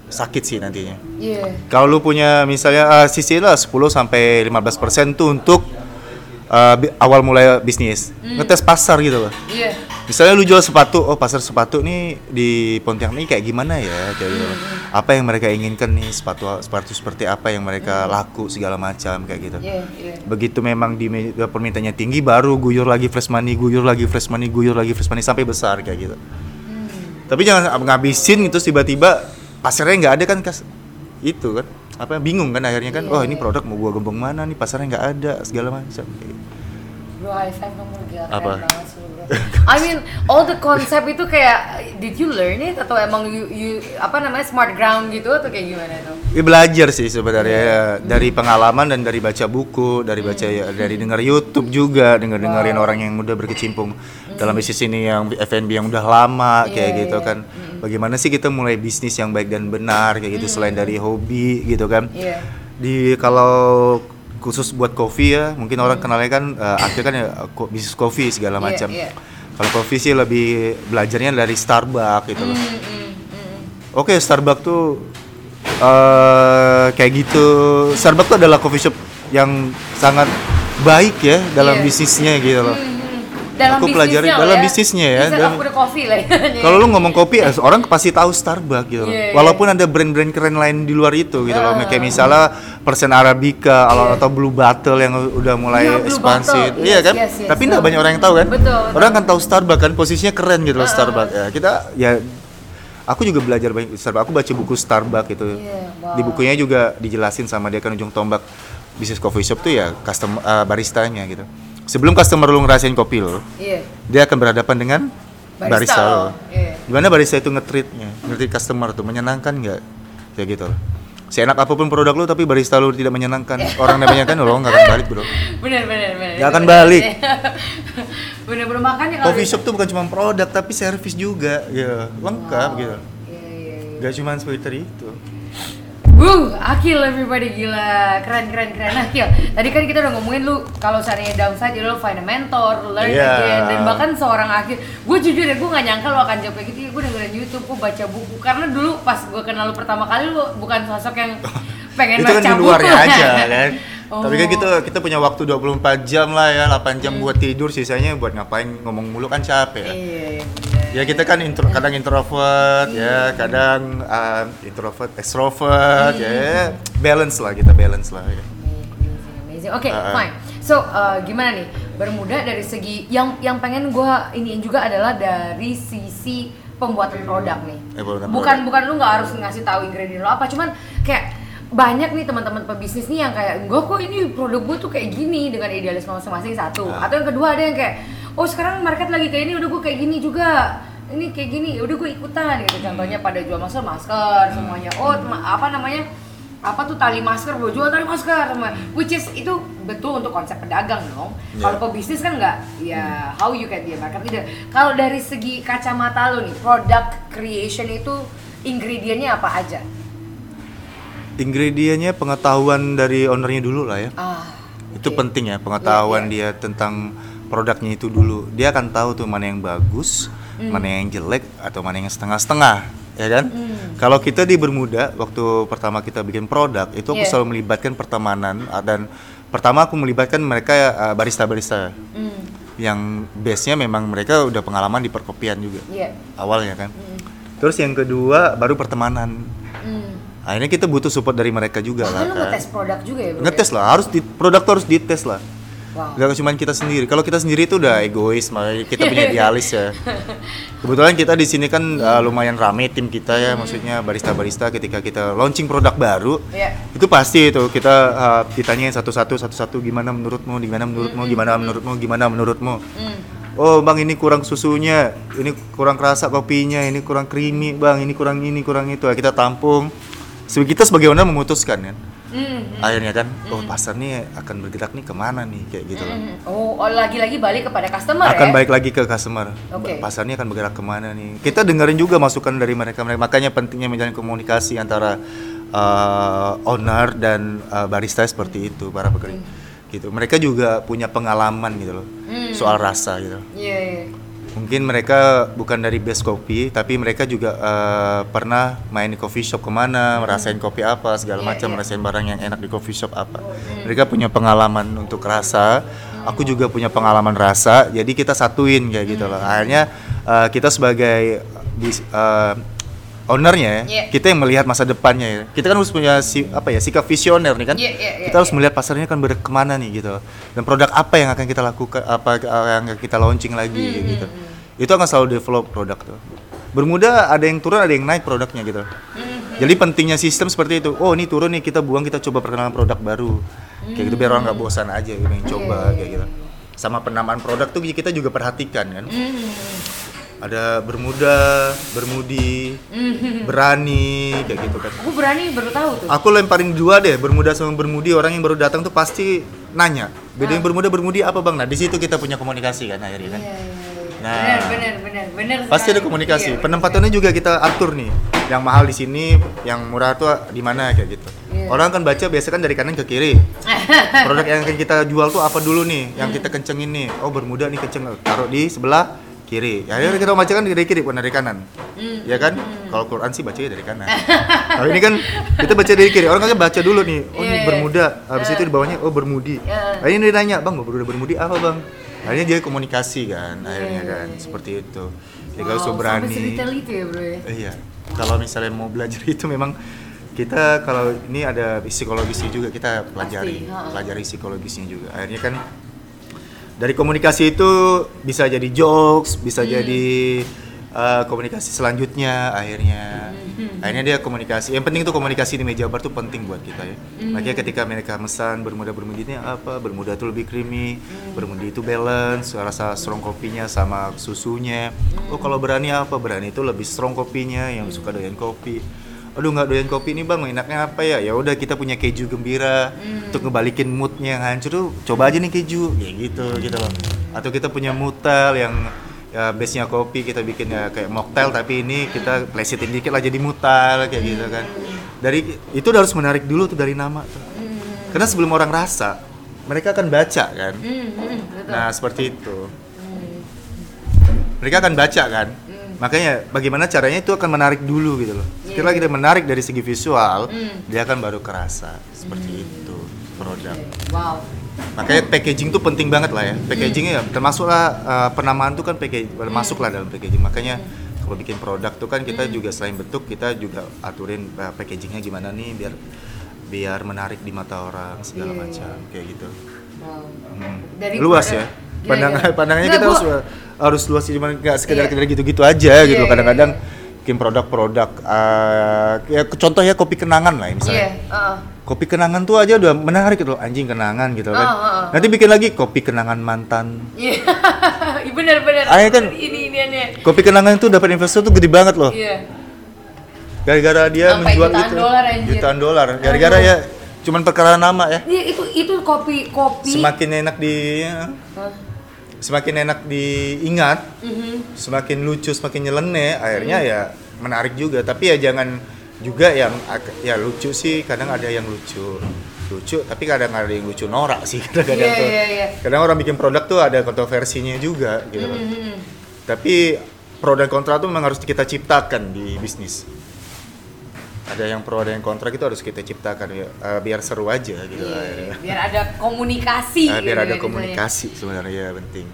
sakit sih nantinya Iya. kalau lu punya misalnya uh, sisi lah 10 sampai 15% tuh untuk uh, awal mulai bisnis, ngetes pasar gitu loh. Iya. Misalnya lu jual sepatu, oh pasar sepatu nih di Pontianak nih kayak gimana ya, kayak gitu. Apa yang mereka inginkan nih sepatu sepatu seperti apa yang mereka laku segala macam kayak gitu. Iya, iya. Begitu memang di permintaannya tinggi, baru guyur lagi fresh money, guyur lagi fresh money, guyur lagi fresh money sampai besar kayak gitu. Tapi jangan ngabisin gitu tiba-tiba pasarnya nggak ada kan kas itu kan apa bingung kan akhirnya kan oh ini produk mau gua gembong mana nih pasarnya nggak ada segala macam gitu. Bro, nomor gila keren Apa? banget. I mean, all the concept itu kayak did you learn it atau emang you, you apa namanya smart ground gitu atau kayak gimana itu? Ya belajar sih sebenarnya ya. dari pengalaman dan dari baca buku, dari baca ya, dari dengar YouTube juga, dengar dengerin orang yang udah berkecimpung dalam bisnis ini yang F&B yang udah lama Iya, kayak gitu iya. kan. Bagaimana sih kita mulai bisnis yang baik dan benar kayak gitu selain dari hobi gitu kan. Iya. Di kalau khusus buat kopi ya, mungkin orang kenalnya kan eh, akhirnya kan ya ko- bisnis kopi segala Iya, macam. iya. Kalau kopi sih lebih belajarnya dari Starbucks gitu loh. Mm, mm, mm. Oke, Starbucks tuh eh kayak gitu. Starbucks tuh adalah coffee shop yang sangat baik ya dalam Iya. bisnisnya gitu loh. Hmm. Dalam Aku pelajari loh dalam ya. bisnisnya ya, Bisa dalam- coffee lah. ya. Kalau lu ngomong kopi, eh, orang pasti tahu Starbucks gitu. Iya, iya. Walaupun ada brand-brand keren lain di luar itu gitu loh. Ah. Kayak misalnya Persen Arabica atau- atau Blue Bottle yang udah mulai Iya, Blue ekspansi. Bottle. Iya Yes, kan? yes, yes. Tapi nggak banyak orang yang tahu kan? Betul, betul. Orang kan tahu Starbucks kan posisinya keren gitu loh Ah, Starbucks. Ya, kita ya aku juga belajar banyak Starbucks. Aku baca buku Starbucks itu. Iya, wow. Di bukunya juga dijelasin sama dia kan ujung tombak bisnis coffee shop tuh ya custom eh, baristanya gitu. Sebelum customer lu ngerasain kopi lo, Iya. dia akan berhadapan dengan Barista barista, lo, lo. iya. Gimana barista itu nge-treatnya, nge-treat customer tuh menyenangkan nggak? Kayak gitu loh. Seenak apa pun produk lu tapi barista lu tidak menyenangkan, orang yang menyenangkan lo nggak akan balik bro. Bener bener bener. Nggak akan balik. bener bener makanya kalau Coffee shop tuh bukan cuma produk tapi service juga, ya lengkap gitu. Iya iya iya. Gak cuma seperti itu. Wuh, Akil everybody gila, keren keren keren Akil. Tadi kan kita udah ngomongin lu kalau seandainya downside jadi lu find a mentor, learn Iya. again dan bahkan seorang Akil. Gue jujur ya gue nggak nyangka lu akan jawab kayak gitu. Gue dengerin YouTube, gue baca buku karena dulu pas gue kenal lu pertama kali lu bukan sosok yang pengen itu kan baca di luarnya buku. aja kan. Oh. Tapi kan kita kita punya waktu 24 jam lah ya, 8 jam buat tidur, sisanya buat ngapain ngomong mulu kan capek ya. Iya, iya. Ya kita kan intro, kadang introvert ya, kadang uh, introvert, extrovert ya, balance lah kita balance lah ya. Amazing. Oke, Uh-uh. fine. So, uh, gimana nih? Bermuda dari segi yang yang pengen gua iniin juga adalah dari sisi pembuatan produk nih. Eh, bukan produk. bukan lu nggak harus ngasih tahu ingredient lo apa, cuman kayak banyak nih teman-teman pebisnis nih yang kayak enggak kok ini produk gue tuh kayak gini dengan idealisme masing-masing satu Ah. atau yang kedua ada yang kayak oh sekarang market lagi kayak ini udah gue kayak gini juga. Ini kayak gini udah gue ikutan gitu. Contohnya pada jual masker masker semuanya. Oh apa namanya apa tuh tali masker gue jual tali masker sama which is itu betul untuk konsep pedagang dong. Yeah. kalau pebisnis kan nggak ya how you can be a market leader. Kalau dari segi kacamata lo nih product creation itu ingredientnya apa aja? Ingredientnya pengetahuan dari ownernya dulu lah ya. ah Itu oke. penting ya, pengetahuan Iya, dia tentang produknya itu dulu. Dia akan tahu tuh mana yang bagus, Hmm. mana yang jelek atau mana yang setengah-setengah, ya kan? Hmm. Kalau kita di Bermuda waktu pertama kita bikin produk, itu aku Iya. selalu melibatkan pertemanan dan pertama aku melibatkan mereka barista-barista Hmm, yang base-nya memang mereka udah pengalaman di perkopian juga iya awalnya kan. Terus yang kedua baru pertemanan. Hmm. Akhirnya kita butuh support dari mereka juga Bahkan lah kan. ngetes produk juga ya bro? Ngetes lah, harus di, produk tuh harus dites lah. Wow. Gak cuma kita sendiri. Kalau kita sendiri itu udah egois, makanya kita punya idealis ya. Kebetulan kita di sini kan uh, lumayan rame tim kita ya, maksudnya barista-barista ketika kita launching produk baru, Iya. itu pasti itu kita uh, ditanyain satu-satu satu-satu gimana menurutmu, gimana menurutmu, gimana menurutmu, gimana menurutmu. Hmm. Oh bang ini kurang susunya, ini kurang kerasa kopinya, ini kurang creamy bang, ini kurang ini kurang itu. Kita tampung. Kita sebagai owner memutuskan kan. Hmm. Akhirnya kan, oh pasar nih akan bergerak nih ke mana nih kayak gitu loh. Hmm. Oh, oh, lagi-lagi balik kepada customer Akan ya? baik lagi ke customer. Oke. Pasarnya akan bergerak ke mana nih? Kita dengerin juga masukan dari mereka. Makanya pentingnya menjalin komunikasi antara uh, owner dan uh, barista seperti itu para pekerja. Gitu. Mereka juga punya pengalaman gitu loh Hmm. soal rasa gitu. Iya, iya. Mungkin mereka bukan dari best kopi tapi mereka juga eh, pernah main di coffee shop ke mana merasain kopi apa segala Iya, macam iya. merasain barang yang enak di coffee shop apa. Mereka punya pengalaman untuk rasa aku juga punya pengalaman rasa jadi kita satuin kayak gitu loh. Akhirnya eh, kita sebagai eh, ownernya ya, Iya. kita yang melihat masa depannya ya. Kita kan harus punya si apa ya sikap visioner nih kan. Iya, iya, iya, kita harus iya. melihat pasarnya kan ber ke mana nih gitu. Dan produk apa yang akan kita lakukan apa yang kita launching lagi Hmm, kayak gitu. itu akan selalu develop produk tuh. Bermuda ada yang turun ada yang naik produknya gitu. Hmm, jadi pentingnya sistem seperti itu. Oh ini turun nih kita buang kita coba perkenalan produk baru. Kayak gitu biar orang nggak bosan aja gitu yang coba kayak gitu. sama penamaan produk tuh kita juga perhatikan kan ada bermuda bermudi berani kayak gitu kan Aku berani baru tahu tuh. Aku lemparin dua deh, bermuda sama bermudi. Orang yang baru datang tuh pasti nanya, bedanya bermuda bermudi apa bang? Nah di situ kita punya komunikasi kan akhirnya kan. Iya, iya, iya. Nah. benar, benar, benar, benar. Pasti ada komunikasi. Iya, Penempatannya juga kita atur nih. Yang mahal di sini, yang murah tuh di mana kayak gitu. Iya. Orang kan baca biasa kan dari kanan ke kiri. Produk yang akan kita jual tuh apa dulu nih? Yang kita kencengin nih. Oh bermuda nih kenceng, taruh di sebelah kiri. Ya akhirnya kita baca kan dari kiri bukan dari kanan. Hmm. Ya kan? Kalau Quran sih bacanya dari kanan. Tapi ini kan kita baca dari kiri. Orang kan baca dulu nih. Oh Iya, ini iya. bermuda. Habis itu di bawahnya oh bermudi. Iya. Akhirnya dia nanya, "Bang, bermuda bermudi apa, Bang?" Akhirnya dia komunikasi kan, akhirnya Iya, kan iya, iya. seperti itu. Ya Wow, Sampai berani. itu ya bro ya. Iya. Kalau misalnya mau belajar itu memang kita kalau ini ada psikologisnya juga kita pelajari, Pasti, pelajari psikologisnya juga. Akhirnya kan dari komunikasi itu bisa jadi jokes, bisa Hmm. jadi uh, komunikasi selanjutnya akhirnya. Hmm. Akhirnya dia komunikasi. Yang penting tuh komunikasi di meja bar tuh penting buat kita ya. Hmm. Makanya ketika mereka mesan bermuda bermudi ini apa? Bermuda tuh lebih creamy, Hmm. bermudi itu balance, rasa strong kopinya sama susunya. Hmm. Oh kalau berani apa? Berani itu lebih strong kopinya yang suka doyan kopi. Aduh nggak doyan kopi nih bang, enaknya apa ya? Ya udah kita punya keju gembira Hmm. untuk ngebalikin moodnya yang hancur tuh coba aja nih keju, ya gitu gitu loh. Atau kita punya mutel yang ya base-nya kopi kita bikin ya kayak mocktail tapi ini kita plesetin dikit lah jadi mutal kayak gitu kan. Dari itu udah harus menarik dulu tuh dari nama tuh. Karena sebelum orang rasa mereka akan baca kan. Hmm, hmm. Nah, seperti itu. Mereka akan baca kan. Makanya bagaimana caranya itu akan menarik dulu gitu loh. Setelah kita menarik dari segi visual, dia akan baru kerasa seperti itu produk. Wow. Makanya packaging tuh penting banget lah ya. Packagingnya ya termasuklah uh, penamaan tuh kan packaging masuklah dalam packaging. Makanya kalau bikin produk tuh kan kita juga selain bentuk kita juga aturin uh, packagingnya gimana nih biar biar menarik di mata orang segala Iya. macam kayak gitu. Wow. Hmm. Dari luas ya Gila, pandangan gila. pandangannya Nggak, kita gua- harus harus luas cuma nggak sekedar Iya. sekedar gitu-gitu aja Iya, gitu iya, kadang-kadang bikin produk-produk uh, ya contoh ya kopi kenangan lah ya, misalnya Iya, heeh. kopi kenangan tuh aja udah menarik gitu loh anjing kenangan gitu kan Oh, oh, oh. nanti bikin lagi kopi kenangan mantan Iya. Bener-bener. Ah, iya kan? Ini ini ini. kopi kenangan tuh dapat investor tuh gede banget loh Iya. gara-gara dia Sampai menjual jutaan itu dolar, anjir. jutaan dolar gara-gara ya cuman perkara nama ya Iya itu itu kopi kopi. semakin enak di ya, Hah? Semakin enak diingat Mhm. semakin lucu semakin nyeleneh akhirnya ya menarik juga tapi ya jangan juga yang ya lucu sih kadang ada yang lucu lucu tapi kadang ada yang lucu norak sih kadang-kadang tuh iya, iya. kadang orang bikin produk tuh ada kontroversinya juga gitu loh. Mhm. tapi pro dan kontra tuh memang harus kita ciptakan di bisnis ada yang pro ada yang kontra itu harus kita ciptakan ya eh, biar seru aja gitu Iya, akhirnya. biar ada komunikasi. Eh, biar gitu ada ya, misalnya. komunikasi sebenarnya ya penting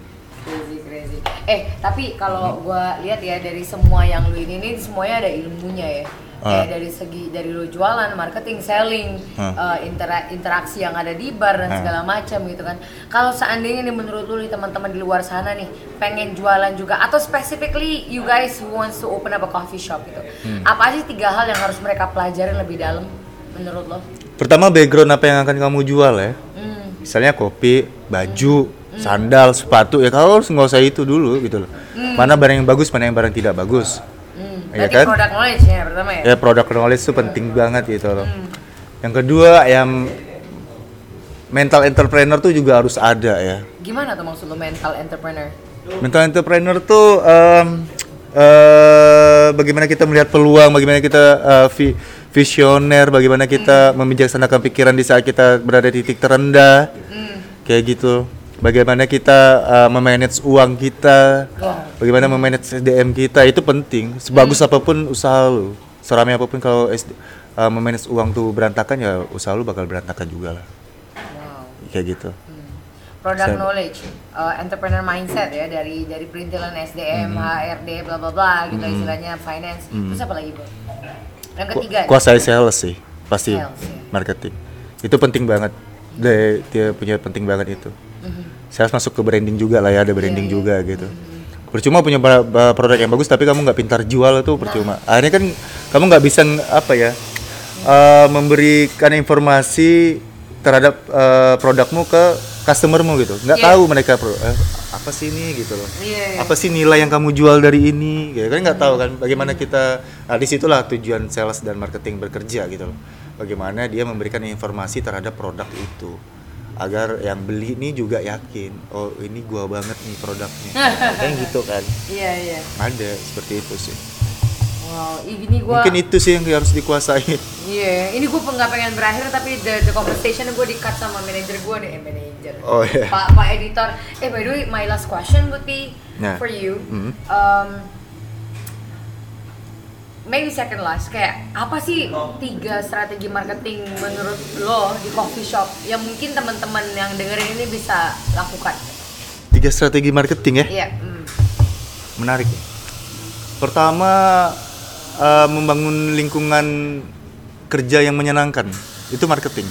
Crazy, crazy. Eh, tapi kalau gua lihat ya dari semua yang lu ini, ini semuanya ada ilmunya ya. Kayak dari segi dari lu jualan, marketing, selling, eh, intera- interaksi yang ada di bar dan segala macam gitu kan. Kalau seandainya nih menurut lu nih teman-teman di luar sana nih pengen jualan juga atau specifically you guys who wants to open up a coffee shop gitu. Hmm. Apa aja tiga hal yang harus mereka pelajari lebih dalam menurut lo? pertama background apa yang akan kamu jual ya Hmm. misalnya kopi, baju, sandal, sepatu ya kau harus nggak usah itu dulu gitu loh. Mana barang yang bagus, mana yang barang tidak bagus. Hmm. Iya Berarti kan? product knowledge ya pertama ya. Ya produk knowledge itu penting banget gitu loh. Yang kedua yang mental entrepreneur tuh juga harus ada ya. Gimana tuh maksud lo mental entrepreneur? Mental entrepreneur tuh em, eh, bagaimana kita melihat peluang, bagaimana kita eh, vi- visioner, bagaimana kita Hmm. membijaksanakan pikiran di saat kita berada di titik terendah, Hmm. kayak gitu. Bagaimana kita uh, memanage uang kita, bagaimana memanage SDM kita itu penting. Sebagus apa pun usaha lu, seramai apa pun kalau SD, uh, memanage uang tuh berantakan ya usaha lu bakal berantakan juga lah. Wow. Kayak gitu. Product Saya- knowledge, uh, entrepreneur mindset ya dari dari perintilan SDM, Hmm. HRD, bla bla bla gitu istilahnya finance. Terus apa lagi bu? Yang Ku- ketiga. kuasai sales sih pasti Sales, ya. marketing itu penting banget dia, dia punya penting banget itu sales masuk ke branding juga lah ya ada branding Iya, iya. juga gitu. Percuma punya produk yang bagus tapi kamu nggak pintar jual itu percuma. Akhirnya kan kamu nggak bisa apa ya eh, memberikan informasi terhadap eh, produkmu ke customermu gitu. Nggak Iya. tahu mereka pro, eh, apa sih ini gitu loh. Iya. apa sih nilai yang kamu jual dari ini gitu. Kan nggak tahu kan bagaimana kita nah di situlah tujuan sales dan marketing bekerja gitu loh. Bagaimana dia memberikan informasi terhadap produk itu agar yang beli ini juga yakin oh ini gua banget nih produknya kan gitu kan Iya iya. ada seperti itu sih Wow, ini gua. mungkin itu sih yang harus dikuasai Iya, ini gue nggak pengen berakhir tapi the, the conversation gue di cut sama manajer gue nih, eh manajer. Oh, iya. Pak Pak editor. Eh by the way, my last question would be Nah. for you. Mhm. Um, maybe second last, kayak apa sih tiga strategi marketing menurut lo di coffee shop yang mungkin teman-teman yang dengerin ini bisa lakukan? tiga strategi marketing ya Iya. mm. menarik. Pertama eh, membangun lingkungan kerja yang menyenangkan itu marketing.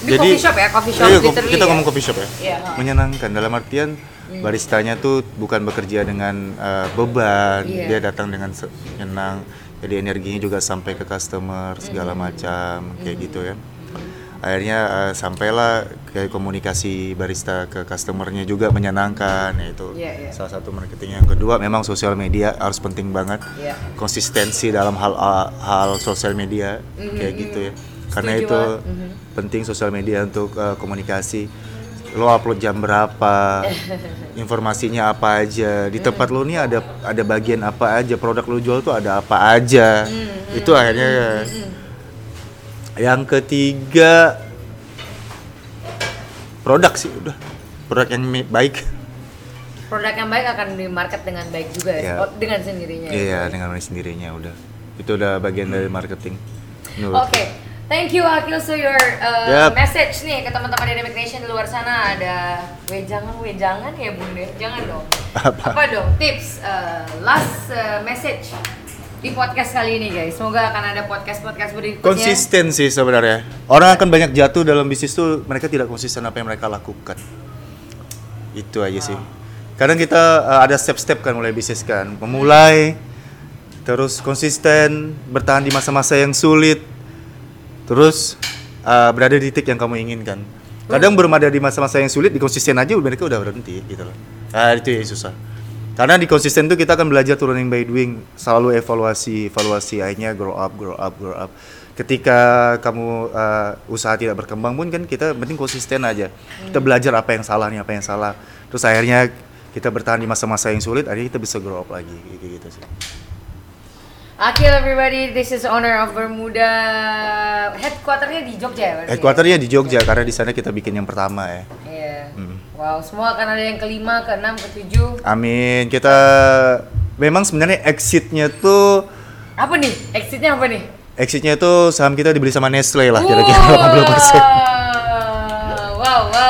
Ini coffee shop ya, coffee shop Iya, kita ya? ngomong coffee shop ya. Iya, ha. Menyenangkan dalam artian baristanya tuh bukan bekerja dengan eh, beban, Iya. dia datang dengan se- senang. Jadi energinya juga sampai ke customer segala macam kayak gitu ya. Akhirnya eh, sampailah kayak komunikasi barista ke customernya juga menyenangkan ya itu Iya, iya. salah satu marketing yang kedua memang sosial media harus penting banget Iya. konsistensi dalam hal hal sosial media kayak gitu ya karena Setuju itu banget. Mhm. penting sosial media untuk uh, komunikasi lo upload jam berapa informasinya apa aja. Di tempat lo nih ada ada bagian apa aja produk lo jual tuh ada apa aja. Itu akhirnya yang ketiga produk sih udah. Produk yang baik. Produk yang baik akan di market dengan baik juga ya. Oh, dengan sendirinya. ya? iya dengan sendirinya udah. Itu udah bagian dari marketing Oke, menurutku. Thank you Akil so your uh, Yap. message nih ke teman-teman Dynamic Nation di luar sana ada wejangan wejangan ya bun deh, jangan dong. Apa? dong tips uh, last uh, message di podcast kali ini guys. Semoga akan ada podcast podcast berikutnya. konsisten sih sebenarnya orang akan banyak jatuh dalam bisnis tuh mereka tidak konsisten apa yang mereka lakukan itu aja sih kadang kita uh, ada step-step kan mulai bisnis kan memulai terus konsisten bertahan di masa-masa yang sulit terus uh, berada di titik yang kamu inginkan. Kadang belum ada di masa-masa yang sulit di konsisten aja mereka udah berhenti gitu loh. Nah, itu yang susah. Karena di konsisten tuh kita akan belajar turunin by doing selalu evaluasi evaluasi akhirnya grow up grow up grow up. Ketika kamu uh, usaha tidak berkembang pun kan kita penting konsisten aja. Kita belajar apa yang salah nih apa yang salah. Terus akhirnya kita bertahan di masa-masa yang sulit akhirnya kita bisa grow up lagi kayak gitu sih Akil everybody, this is owner of Bermuda. Headquarternya di Jogja ya? berarti ya? headquarternya di Jogja karena di sana kita bikin yang pertama ya Iya. Hmm. Wow, semua akan ada yang kelima, keenam, ketujuh. Amin. Kita memang sebenarnya exitnya tuh Apa nih? Exitnya apa nih? exitnya tuh saham kita dibeli sama Nestle lah kira-kira 80%. Wow,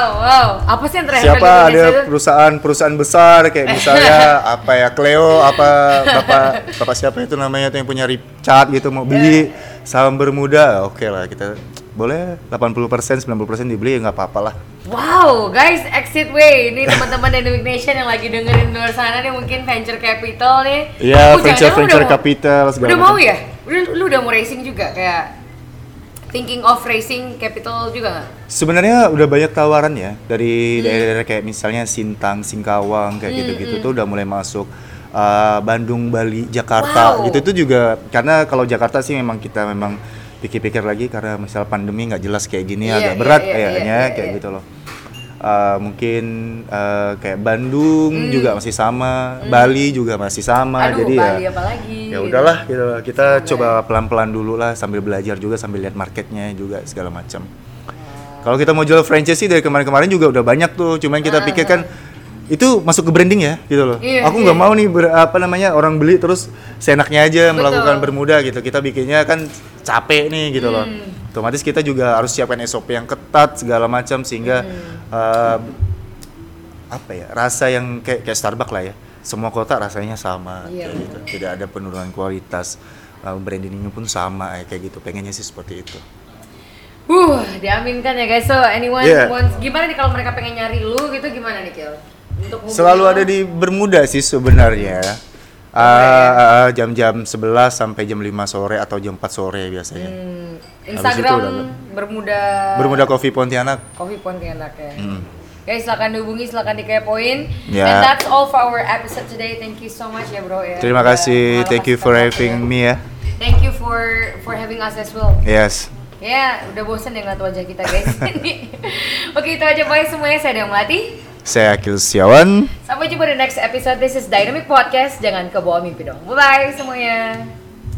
wow, wow. Apa sih yang terakhir Siapa kali ada perusahaan-perusahaan besar kayak misalnya apa ya Cleo apa bapak bapak siapa itu namanya tuh yang punya Richard gitu mau beli saham Bermuda oke lah kita boleh 80% 90% dibeli ya nggak apa-apa lah Wow, guys, exit way. Ini teman-teman Dynamic Nation yang lagi dengerin di luar sana nih mungkin venture capital nih. Iya, Oh, venture- venture capital segala Udah mau ya? Udah, lu udah mau racing juga kayak thinking of racing capital juga nggak? Sebenarnya udah banyak tawaran ya dari daerah-daerah kayak misalnya Sintang, Singkawang kayak gitu-gitu tuh udah mulai masuk uh, Bandung, Bali, Jakarta Wow. gitu tuh juga karena kalau Jakarta sih memang kita memang pikir-pikir lagi karena misal pandemi nggak jelas kayak gini Iya, agak iya, berat iya, kayaknya iya, iya, kayak iya. gitu loh. Uh, mungkin uh, kayak Bandung juga masih sama, Bali juga masih sama, Hmm. Aduh, jadi Bali ya apa lagi? ya udahlah gitu kita Semoga coba pelan-pelan dulu lah sambil belajar juga sambil lihat marketnya juga segala macam. Kalau kita mau jual franchise sih dari kemarin-kemarin juga udah banyak tuh, cuman kita pikir kan itu masuk ke branding ya gitu loh. Ah. Iya, Aku nggak iya. mau nih ber- apa namanya orang beli terus seenaknya aja Betul. melakukan bermuda gitu. Kita bikinnya kan capek nih gitu loh. Otomatis kita juga harus siapkan SOP yang ketat segala macam sehingga Hmm. eh, apa ya rasa yang kayak kayak Starbucks lah ya. Semua kota rasanya sama Iya, kayak gitu. Tidak ada penurunan kualitas. Uh, brandingnya pun sama eh, kayak gitu. Pengennya sih seperti itu. Uh, diaminkan ya guys. So anyone Yeah. wants, gimana nih kalau mereka pengen nyari lu gitu gimana nih Kil? Untuk Selalu lu? ada di Bermuda sih sebenarnya. Oh, Uh, uh, jam-jam 11 sampai jam 5 sore atau jam 4 sore biasanya. Hmm, Instagram udah- Bermuda Bermuda Coffee Pontianak. Coffee Pontianak ya. Hmm. Guys, silakan dihubungi, silakan dikepoin. Ya. And that's all for our episode today. Thank you so much ya bro ya. Terima kasih. Thank you for having ya. me ya. Thank you for for having us as well. Yes. Ya, udah bosen ya ngeliat wajah kita guys. Oke, itu aja bye semuanya. Saya Dea Melati. Saya Akil Setiawan. Sampai jumpa di next episode. This is Dynamic Podcast. Jangan kebawa mimpi dong. Bye-bye semuanya.